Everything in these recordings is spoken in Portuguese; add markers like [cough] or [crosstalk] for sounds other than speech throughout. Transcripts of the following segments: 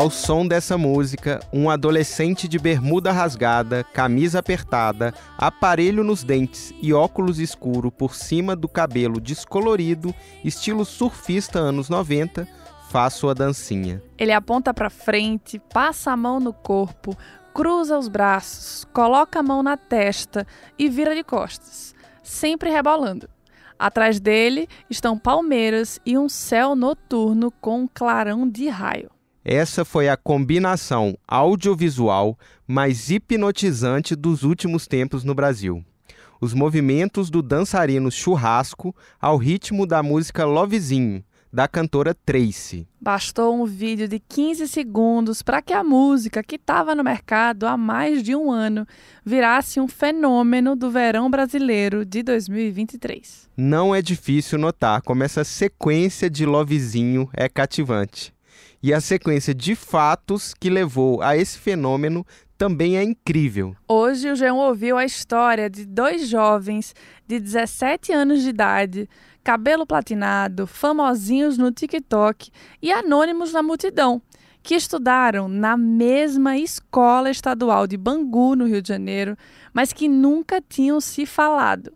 Ao som dessa música, um adolescente de bermuda rasgada, camisa apertada, aparelho nos dentes e óculos escuro por cima do cabelo descolorido, estilo surfista anos 90, faz sua dancinha. Ele aponta para frente, passa a mão no corpo, cruza os braços, coloca a mão na testa e vira de costas, sempre rebolando. Atrás dele estão palmeiras e um céu noturno com um clarão de raio. Essa foi a combinação audiovisual mais hipnotizante dos últimos tempos no Brasil. Os movimentos do dançarino churrasco ao ritmo da música Lovezinho, da cantora Tracy. Bastou um vídeo de 15 segundos para que a música, que estava no mercado há mais de um ano, virasse um fenômeno do verão brasileiro de 2023. Não é difícil notar como essa sequência de Lovezinho é cativante. E a sequência de fatos que levou a esse fenômeno também é incrível. Hoje o João ouviu a história de dois jovens de 17 anos de idade, cabelo platinado, famosinhos no TikTok e anônimos na multidão, que estudaram na mesma escola estadual de Bangu, no Rio de Janeiro, mas que nunca tinham se falado.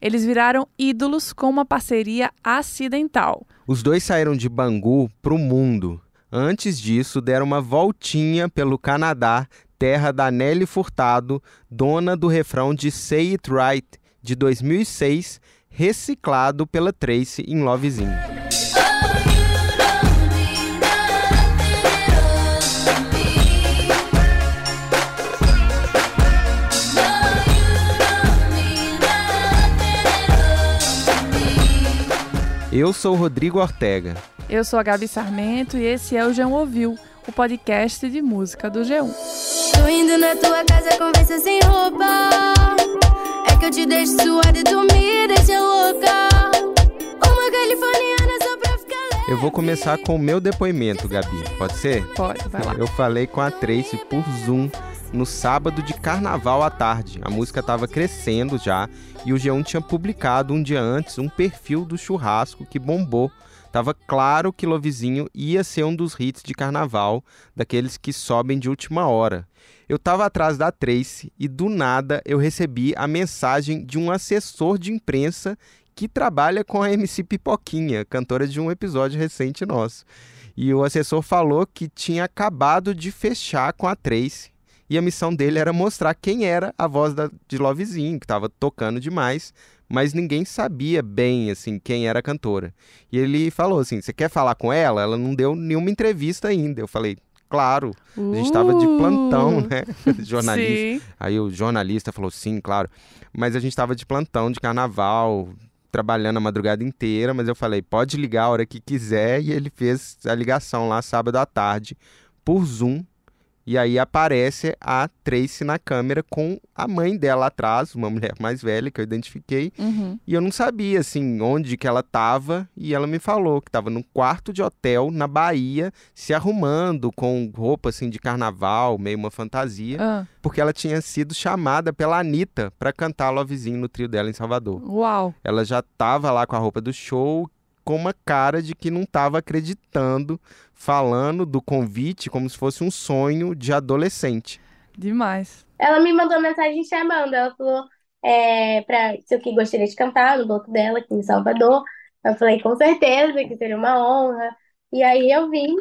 Eles viraram ídolos com uma parceria acidental. Os dois saíram de Bangu para o mundo. Antes disso, deram uma voltinha pelo Canadá, terra da Nelly Furtado, dona do refrão de Say It Right, de 2006, reciclado pela Tracy em Lovezinho. Eu sou Rodrigo Ortega. Eu sou a Gabi Sarmento e esse é o João Ouviu, o podcast de música do G1. Tô indo na tua casa, conversa sem roupa. É que eu te deixo suada e tu me deixa louca. Uma californiana só pra ficar leve. Eu vou começar com o meu depoimento, Gabi. Pode ser? Pode, vai lá. Eu falei com a Tracy por Zoom no sábado de carnaval à tarde. A música estava crescendo já e o G1 tinha publicado um dia antes um perfil do churrasco que bombou. Tava claro que Lovezinho ia ser um dos hits de carnaval, daqueles que sobem de última hora. Eu tava atrás da Tracy e do nada eu recebi a mensagem de um assessor de imprensa que trabalha com a MC Pipoquinha, cantora de um episódio recente nosso. E o assessor falou que tinha acabado de fechar com a Tracy e a missão dele era mostrar quem era a voz da, de Lovezinho, que estava tocando demais, mas ninguém sabia bem assim quem era a cantora. E ele falou assim: "Você quer falar com ela?" Ela não deu nenhuma entrevista ainda. Eu falei: "Claro". A gente estava de plantão, Uh, né? [laughs] Jornalista. Aí o jornalista falou: "Sim, claro". Mas a gente estava de plantão de carnaval, trabalhando a madrugada inteira, mas eu falei: "Pode ligar a hora que quiser". E ele fez a ligação lá sábado à tarde por Zoom. E aí aparece a Tracy na câmera com a mãe dela atrás, uma mulher [laughs] mais velha que eu identifiquei. Uhum. E eu não sabia, assim, onde que ela tava. E ela me falou que tava num quarto de hotel na Bahia, se arrumando com roupa, assim, de carnaval, meio uma fantasia. Ah, Porque ela tinha sido chamada pela Anitta pra cantar Lovezinho no trio dela em Salvador. uau. Ela já tava lá com a roupa do show, com uma cara de que não tava acreditando, falando do convite como se fosse um sonho de adolescente. Demais. Ela me mandou mensagem chamando. Ela falou é, pra, se eu que gostaria de cantar no bloco dela aqui em Salvador. Eu falei, com certeza, que seria uma honra. E aí eu vim,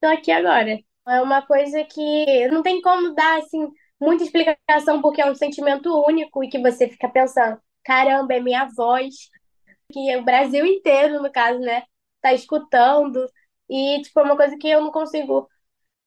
tô aqui agora. É uma coisa que não tem como dar, assim, muita explicação, porque é um sentimento único e que você fica pensando, caramba, é minha voz. Que o Brasil inteiro, no caso, né, tá escutando. E, tipo, é uma coisa que eu não consigo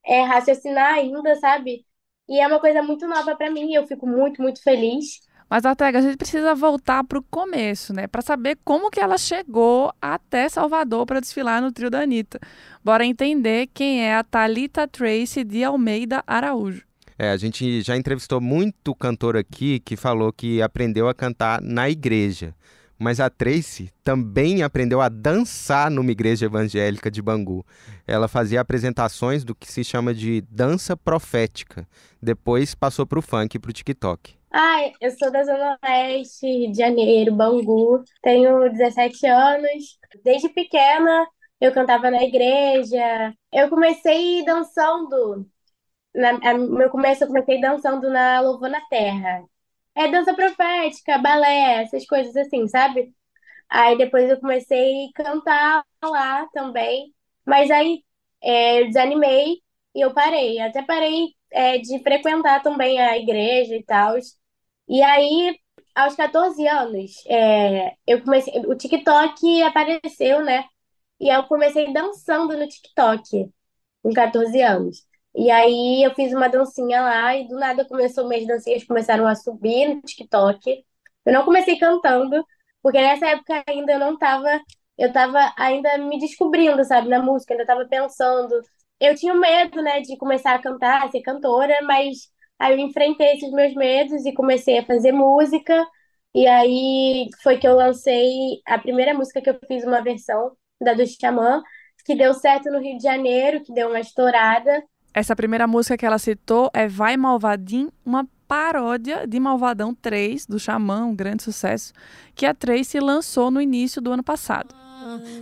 é, raciocinar ainda, sabe? E é uma coisa muito nova pra mim, e eu fico muito, muito feliz. Mas, Ortega, a gente precisa voltar para o começo, né? Para saber como que ela chegou até Salvador para desfilar no trio da Anitta. Bora entender quem é a Thalita Tracy de Almeida Araújo. É, a gente já entrevistou muito cantor aqui que falou que aprendeu a cantar na igreja. Mas a Tracy também aprendeu a dançar numa igreja evangélica de Bangu. Ela fazia apresentações do que se chama de dança profética. Depois passou para o funk e para o TikTok. Ai, eu sou da Zona Oeste, Rio de Janeiro, Bangu. Tenho 17 anos. Desde pequena eu cantava na igreja. Eu comecei dançando. Na, a, meu começo eu comecei dançando na Louvor na Terra. É dança profética, balé, essas coisas assim, sabe? Aí depois eu comecei a cantar lá também. Mas aí é, eu desanimei e eu parei. Até parei é, de frequentar também a igreja e tal. E aí, aos 14 anos, é, eu comecei. O TikTok apareceu, né? E eu comecei dançando no TikTok, com 14 anos. E aí eu fiz uma dancinha lá e do nada começou, minhas dancinhas começaram a subir no TikTok. Eu não comecei cantando, porque nessa época ainda eu não tava, eu tava ainda me descobrindo, sabe, na música, ainda tava pensando. Eu tinha medo, né, de começar a cantar, a ser cantora, mas aí eu enfrentei esses meus medos e comecei a fazer música. E aí foi que eu lancei a primeira música que eu fiz uma versão da do Xamã, que deu certo no Rio de Janeiro, que deu uma estourada. Essa primeira música que ela citou é Vai Malvadim, uma paródia de Malvadão 3, do Xamã, um grande sucesso, que a Tracy lançou no início do ano passado.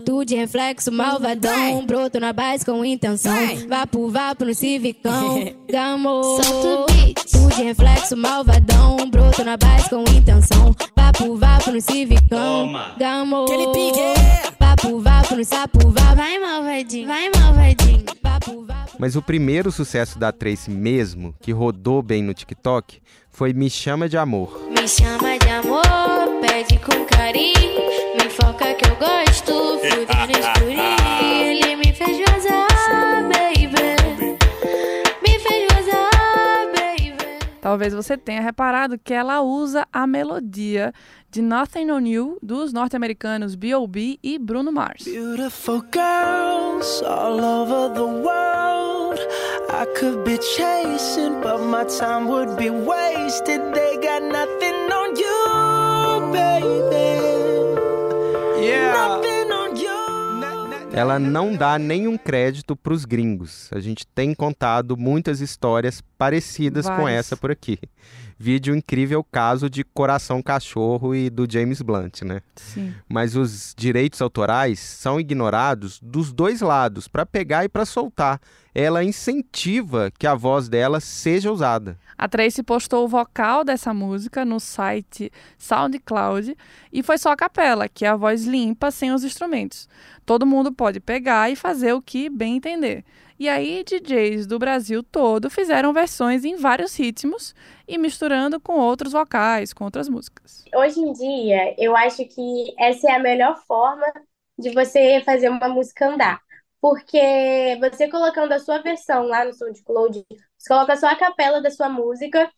Tu [laughs] de reflexo malvadão, broto na base com intenção. Vapo, vapo no civicão, gamo. Tu de reflexo malvadão, broto na base com intenção. Vapo, vapo no civicão, gamo. Vapo, vapo no sapo, vapo. Vai malvadinho, vai malvadinho. Mas o primeiro sucesso da Tracy mesmo, que rodou bem no TikTok, foi Me Chama de Amor. Me chama de amor, pede com carinho. Me foca que eu gosto, fudendo escurinho. Ele me fez gozar, baby. Me fez gozar, baby. Talvez você tenha reparado que ela usa a melodia de Nothing on You dos norte-americanos B.O.B. e Bruno Mars. Beautiful girls all over the world. I could be chasing, but my time would be wasted. They got nothing on you, baby. Yeah. Nothing on you. Ela não dá nenhum crédito para os gringos. A gente tem contado muitas histórias parecidas com Várias. essa por aqui. Vídeo incrível caso de Coração Cachorro e do James Blunt, né? Sim. Mas os direitos autorais são ignorados dos dois lados, para pegar e para soltar. Ela incentiva que a voz dela seja usada. A Tracy postou o vocal dessa música no site SoundCloud e foi só a capela, que é a voz limpa sem os instrumentos. Todo mundo pode pegar e fazer o que bem entender. E aí, DJs do Brasil todo fizeram versões em vários ritmos e misturando com outros vocais, com outras músicas. Hoje em dia, eu acho que essa é a melhor forma de você fazer uma música andar. Porque você colocando a sua versão lá no SoundCloud, você coloca só a capela da sua música.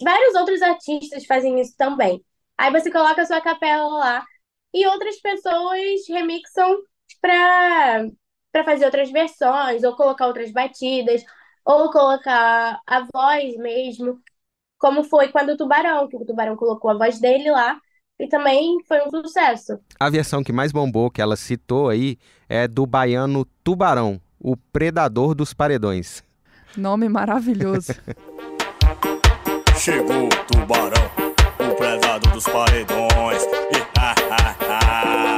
Vários outros artistas fazem isso também. Aí você coloca a sua capela lá e outras pessoas remixam para para fazer outras versões, ou colocar outras batidas, ou colocar a voz mesmo, como foi quando o Tubarão, que o Tubarão colocou a voz dele lá, e também foi um sucesso. A versão que mais bombou, que ela citou aí, é do baiano Tubarão, o predador dos paredões. Nome maravilhoso. [laughs] Chegou o tubarão, o predador dos paredões. [laughs]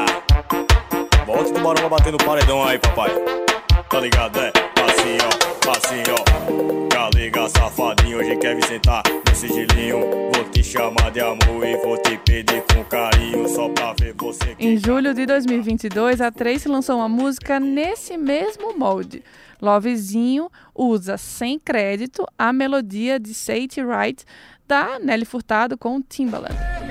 Pra bater no paredão aí, papai. Tá ligado, é? Assim, ó, assim, ó. Galega, safadinho, hoje quer me sentar no sigilinho. Vou te chamar de amor e vou te pedir com carinho, só pra ver você. Em julho de 2022, a Tracy lançou uma música nesse mesmo molde. Lovezinho usa sem crédito a melodia de Say It Right da Nelly Furtado com Timbaland.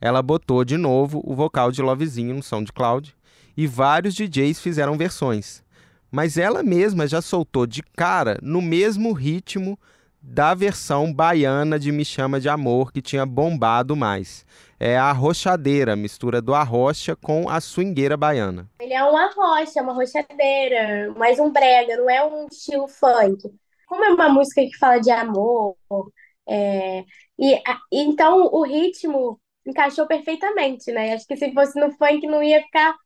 Ela botou de novo o vocal de Lovezinho no SoundCloud e vários DJs fizeram versões. Mas ela mesma já soltou de cara no mesmo ritmo da versão baiana de Me Chama de Amor, que tinha bombado mais. É a arrochadeira, mistura do arrocha com a swingueira baiana. Ele é uma rocha, uma rochadeira, mais um brega, não é um estilo funk. Como é uma música que fala de amor, é, e a- então o ritmo encaixou perfeitamente, né? Acho que se fosse no funk não ia ficar,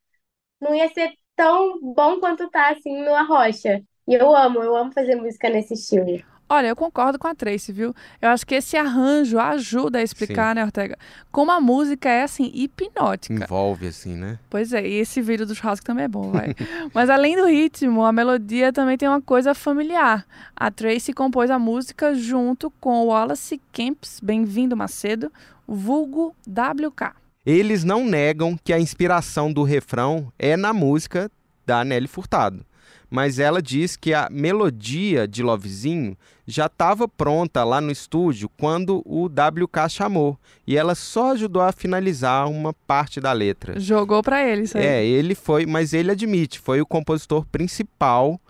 não ia ser tão bom quanto tá assim no arrocha. E eu amo, eu amo fazer música nesse estilo. Olha, eu concordo com a Tracy, viu? Eu acho que esse arranjo ajuda a explicar, né, Ortega? Como a música é, assim, hipnótica. Envolve, assim, né? Pois é, e esse vídeo do churrasco também é bom, vai. [laughs] Mas além do ritmo, a melodia também tem uma coisa familiar. A Tracy compôs a música junto com o Wallace Kemps, Bem-vindo Macedo, vulgo WK. Eles não negam que a inspiração do refrão é na música da Nelly Furtado. Mas ela diz que a melodia de Lovezinho já estava pronta lá no estúdio quando o WK chamou. E ela só ajudou a finalizar uma parte da letra. Jogou pra ele isso aí. É, ele foi, mas ele admite, foi o compositor principal,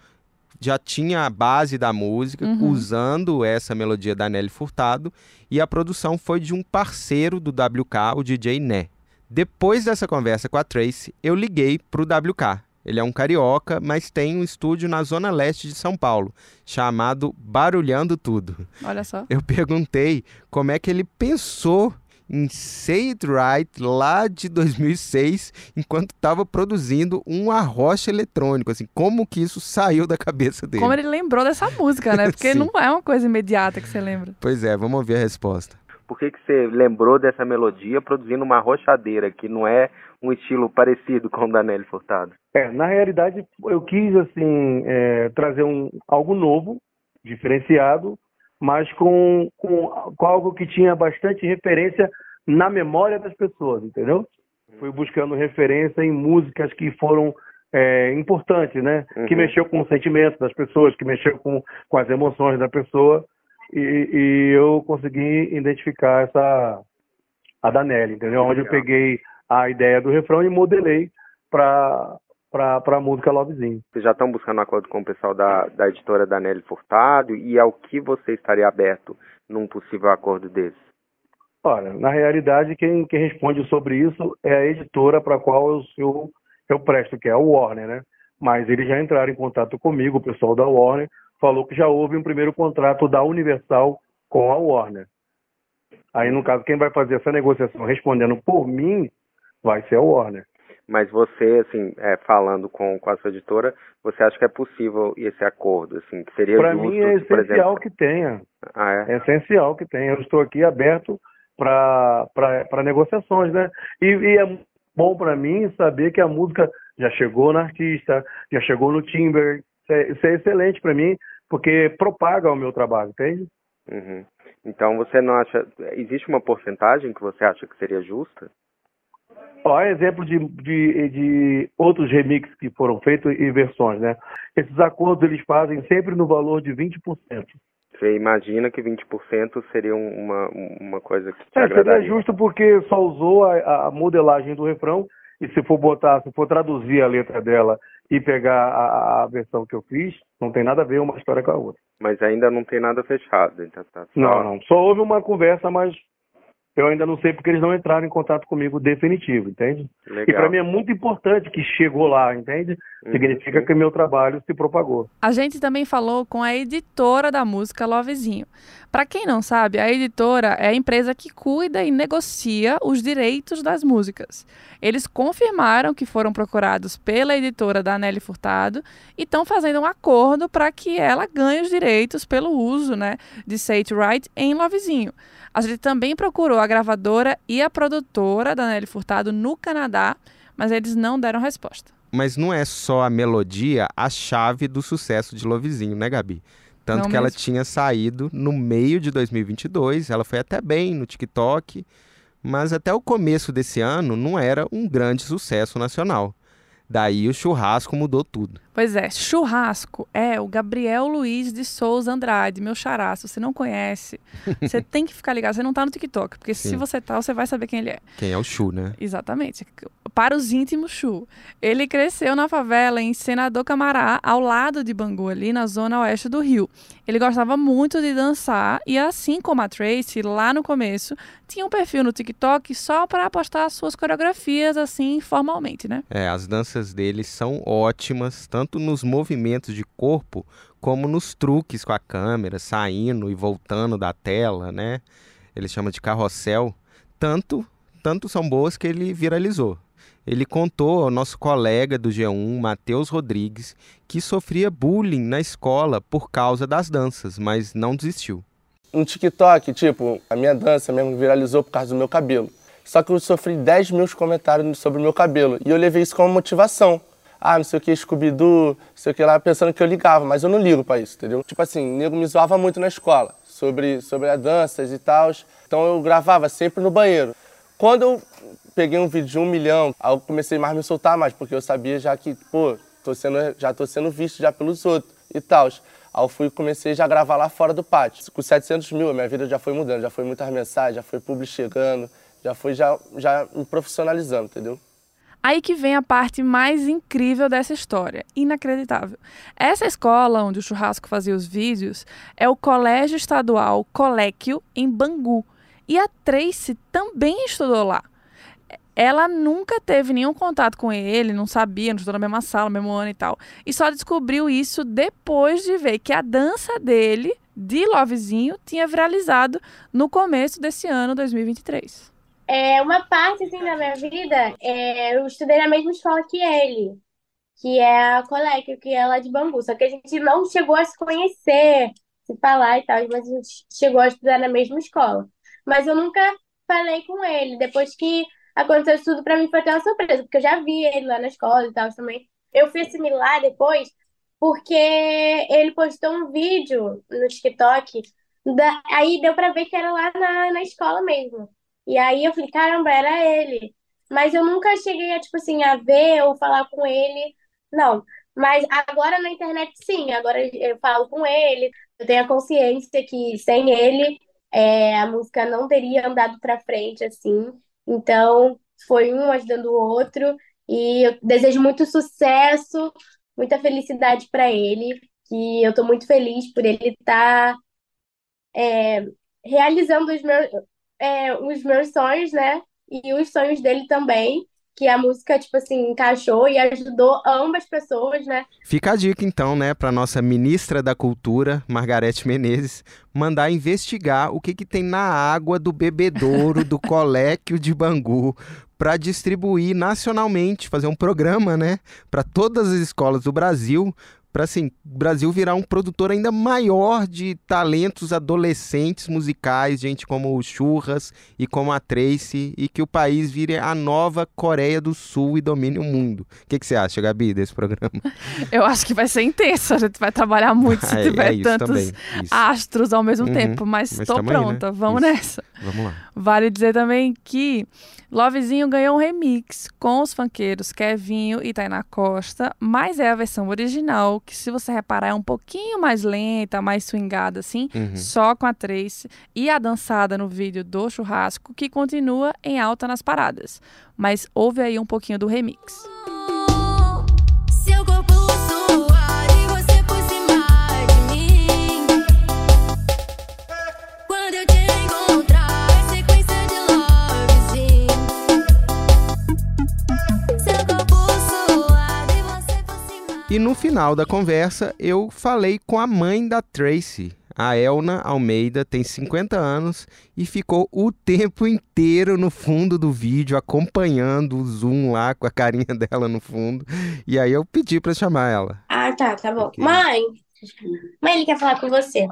já tinha a base da música, Uhum. usando essa melodia da Nelly Furtado, e a produção foi de um parceiro do WK, o DJ Né. Depois dessa conversa com a Tracy, eu liguei pro WK. Ele é um carioca, mas tem um estúdio na zona leste de São Paulo, chamado Barulhando Tudo. Olha só. Eu perguntei como é que ele pensou em Say It Right lá de 2006, enquanto estava produzindo um arrocha eletrônico, assim, como que isso saiu da cabeça dele? Como ele lembrou dessa música, né? [laughs] Porque não é uma coisa imediata que você lembra. Pois é, vamos ouvir a resposta. Por que, que você lembrou dessa melodia produzindo uma rochadeira, que não é um estilo parecido com o da Nelly Furtado? É, na realidade, eu quis assim é, trazer um, algo novo, diferenciado, mas com, com, com algo que tinha bastante referência na memória das pessoas, entendeu? Fui buscando referência em músicas que foram é, importantes, né? Que Uhum. mexeu com o sentimento das pessoas, que mexeu com, com as emoções da pessoa. E, e eu consegui identificar essa a da Nelly, entendeu? Onde eu peguei a ideia do refrão e modelei para para a música Lovezinho. Vocês já estão buscando um acordo com o pessoal da, da editora da Nelly Furtado e ao que você estaria aberto num possível acordo desse? Olha, na realidade, quem, quem responde sobre isso é a editora para a qual eu, eu, eu presto, que é a Warner, né? Mas eles já entraram em contato comigo, o pessoal da Warner, falou que já houve um primeiro contrato da Universal com a Warner. Aí, no caso, quem vai fazer essa negociação respondendo por mim vai ser a Warner. Mas você, assim, é, falando com, com a sua editora, você acha que é possível esse acordo, assim, que seria Para mim é essencial que tenha. Ah, é? É essencial que tenha. Eu estou aqui aberto para negociações, né? E, e é bom para mim saber que a música já chegou no artista, já chegou no timber. Isso é, isso é excelente para mim, porque propaga o meu trabalho, entende? Uhum. Então você não acha... Existe uma porcentagem que você acha que seria justa? Ó, exemplo de, de, de outros remixes que foram feitos e versões, né? Esses acordos eles fazem sempre no valor de 20%. Você imagina que 20% seria um- uma, uma coisa que te É, seria agradaria? justo porque só usou a, a modelagem do refrão e se for botar, se for traduzir a letra dela e pegar a, a versão que eu fiz, não tem nada a ver uma história com a outra. Mas ainda não tem nada fechado, então tá só... Não, não. Só houve uma conversa, mas eu ainda não sei porque eles não entraram em contato comigo definitivo, entende? Legal. E para mim é muito importante que chegou lá, entende? Uhum, Significa que meu trabalho se propagou. A gente também falou com a editora da música Lovezinho. Para quem não sabe, a editora é a empresa que cuida e negocia os direitos das músicas. Eles confirmaram que foram procurados pela editora da Nelly Furtado e estão fazendo um acordo para que ela ganhe os direitos pelo uso né, de Say It Right em Lovezinho. A gente também procurou a gravadora e a produtora da Nelly Furtado no Canadá, mas eles não deram resposta. Mas não é só a melodia a chave do sucesso de Lovezinho, né, Gabi? Tanto Não que ela mesmo. tinha saído no meio de 2022, ela foi até bem no TikTok, mas até o começo desse ano não era um grande sucesso nacional. Daí o churrasco mudou tudo. Pois é, churrasco é o Gabriel Luiz de Souza Andrade, meu xará. Se você não conhece, [laughs] você tem que ficar ligado. Você não tá no TikTok, porque Sim. se você tá, você vai saber quem ele é. Quem é o Chu, né? Exatamente. Para os íntimos, Chu. Ele cresceu na favela em Senador Camará, ao lado de Bangu, ali na zona oeste do Rio. Ele gostava muito de dançar e, assim como a Tracy, lá no começo, tinha um perfil no TikTok só para postar suas coreografias, assim, formalmente, né? É, as danças dele são ótimas, tanto nos movimentos de corpo como nos truques com a câmera, saindo e voltando da tela, né? Ele chama de carrossel. Tanto, tanto são boas que ele viralizou. Ele contou ao nosso colega do G1, Matheus Rodrigues, que sofria bullying na escola por causa das danças, mas não desistiu. No TikTok, tipo, a minha dança mesmo viralizou por causa do meu cabelo. Só que eu sofri 10 mil comentários sobre o meu cabelo. E eu levei isso como motivação. Ah, não sei o que, Scooby-Doo, não sei o que lá, pensando que eu ligava, mas eu não ligo pra isso, entendeu? Tipo assim, o nego me zoava muito na escola sobre, sobre as danças e tal. Então eu gravava sempre no banheiro. Quando eu peguei um vídeo de um milhão, aí eu comecei mais a me soltar mais, porque eu sabia já que, pô, tô sendo, já tô sendo visto já pelos outros e tal. Aí eu fui comecei já a gravar lá fora do pátio. Com 700 mil, a minha vida já foi mudando, já foi muitas mensagens, já foi publi chegando, já foi já, já me profissionalizando, entendeu? Aí que vem a parte mais incrível dessa história, inacreditável. Essa escola onde o churrasco fazia os vídeos é o Colégio Estadual Coléquio, em Bangu. E a Tracy também estudou lá. Ela nunca teve nenhum contato com ele, não sabia, não estudou na mesma sala, no mesmo ano e tal. E só descobriu isso depois de ver que a dança dele, de Lovezinho, tinha viralizado no começo desse ano, 2023. É, uma parte assim da minha vida, é, eu estudei na mesma escola que ele, que é a Coléquio, que é lá de Bangu. Só que a gente não chegou a se conhecer, se falar e tal, mas a gente chegou a estudar na mesma escola. Mas eu nunca falei com ele. Depois que aconteceu isso tudo, pra mim foi até uma surpresa, porque eu já vi ele lá na escola e tal também. Eu fui assimilar depois, porque ele postou um vídeo no TikTok, da, aí deu pra ver que era lá na, na escola mesmo. E aí eu falei, caramba, era ele. Mas eu nunca cheguei a, tipo assim, a ver ou falar com ele. Não. Mas agora na internet, sim. Agora eu falo com ele. Eu tenho a consciência que sem ele é, a música não teria andado para frente, assim. Então, foi um ajudando o outro. E eu desejo muito sucesso, muita felicidade para ele. Que eu tô muito feliz por ele estar tá, é, realizando os meus, é, os meus sonhos, né? E os sonhos dele também. Que a música, tipo assim, encaixou e ajudou ambas pessoas, né? Fica a dica, então, né, para nossa ministra da Cultura, Margarete Menezes, mandar investigar o que, que tem na água do bebedouro do [laughs] Coléquio de Bangu para distribuir nacionalmente, fazer um programa, né, para todas as escolas do Brasil, para assim, o Brasil virar um produtor ainda maior de talentos adolescentes musicais, gente como o Churras e como a Tracy, e que o país vire a nova Coreia do Sul e domine o mundo. O que, que você acha, Gabi, desse programa? [laughs] Eu acho que vai ser intenso, a gente vai trabalhar muito se [laughs] é, tiver é tantos astros ao mesmo uhum, tempo, mas estou pronta, aí, né? vamos isso. nessa. Vamos lá. Vale dizer também que Lovezinho ganhou um remix com os funkeiros Kevinho e Tainá Costa, mas é a versão original, que se você reparar é um pouquinho mais lenta, mais swingada assim, uhum. só com a Trace e a dançada no vídeo do churrasco, que continua em alta nas paradas. Mas ouve aí um pouquinho do remix. E no final da conversa, eu falei com a mãe da Tracy. A Elna Almeida tem 50 anos e ficou o tempo inteiro no fundo do vídeo, acompanhando o zoom lá com a carinha [laughs] dela no fundo. E aí eu pedi para chamar ela. Ah, tá, tá bom. Okay. Mãe, mãe, ele quer falar com você.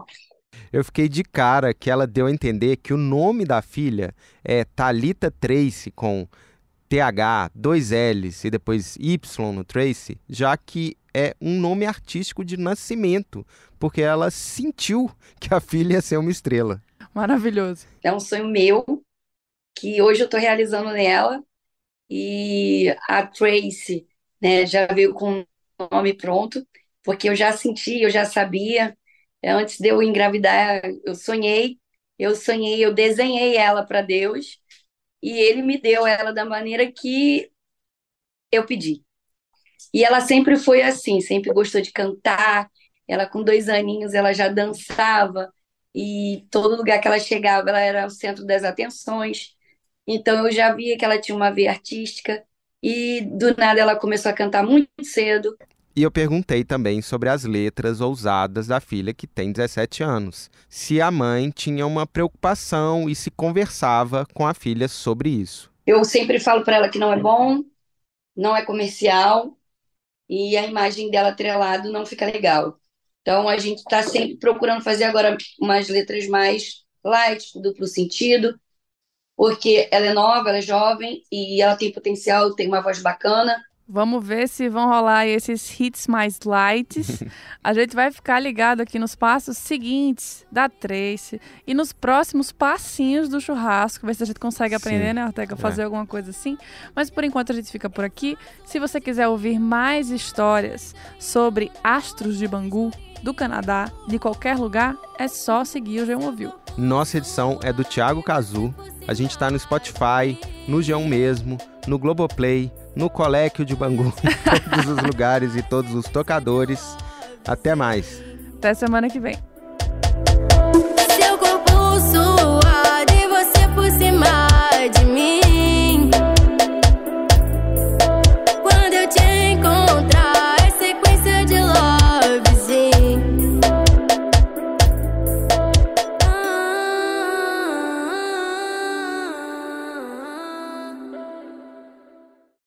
Eu fiquei de cara que ela deu a entender que o nome da filha é Talita Tracy com TH, dois L's e depois Y no Tracy, já que é um nome artístico de nascimento, porque ela sentiu que a filha ia ser uma estrela. Maravilhoso. É um sonho meu, que hoje eu estou realizando nela. E a Tracy né, já veio com nome pronto, porque eu já senti, eu já sabia. Antes de eu engravidar, eu sonhei, eu sonhei, eu desenhei ela para Deus e ele me deu ela da maneira que eu pedi. E ela sempre foi assim, sempre gostou de cantar. Ela, com dois aninhos, ela já dançava e todo lugar que ela chegava, ela era o centro das atenções. Então eu já via que ela tinha uma veia artística e do nada ela começou a cantar muito cedo. E eu perguntei também sobre as letras ousadas da filha que tem 17 anos. Se a mãe tinha uma preocupação e se conversava com a filha sobre isso. Eu sempre falo para ela que não é bom, não é comercial e a imagem dela atrelado não fica legal. Então a gente está sempre procurando fazer agora umas letras mais light, duplo sentido, porque ela é nova, ela é jovem e ela tem potencial, tem uma voz bacana. Vamos ver se vão rolar esses hits mais light. [laughs] A gente vai ficar ligado aqui nos passos seguintes da Trace e nos próximos passinhos do churrasco, ver se a gente consegue aprender, Sim. né, Ortega, fazer é. alguma coisa assim. Mas por enquanto a gente fica por aqui. Se você quiser ouvir mais histórias sobre astros de Bangu, do Canadá, de qualquer lugar, é só seguir o G1 Ouviu. Nossa edição é do Thiago Cazu. A gente está no Spotify, no G1 mesmo, no Globoplay, no Coléquio de Bangu, [laughs] em todos os lugares e todos os tocadores. Até mais. Até semana que vem.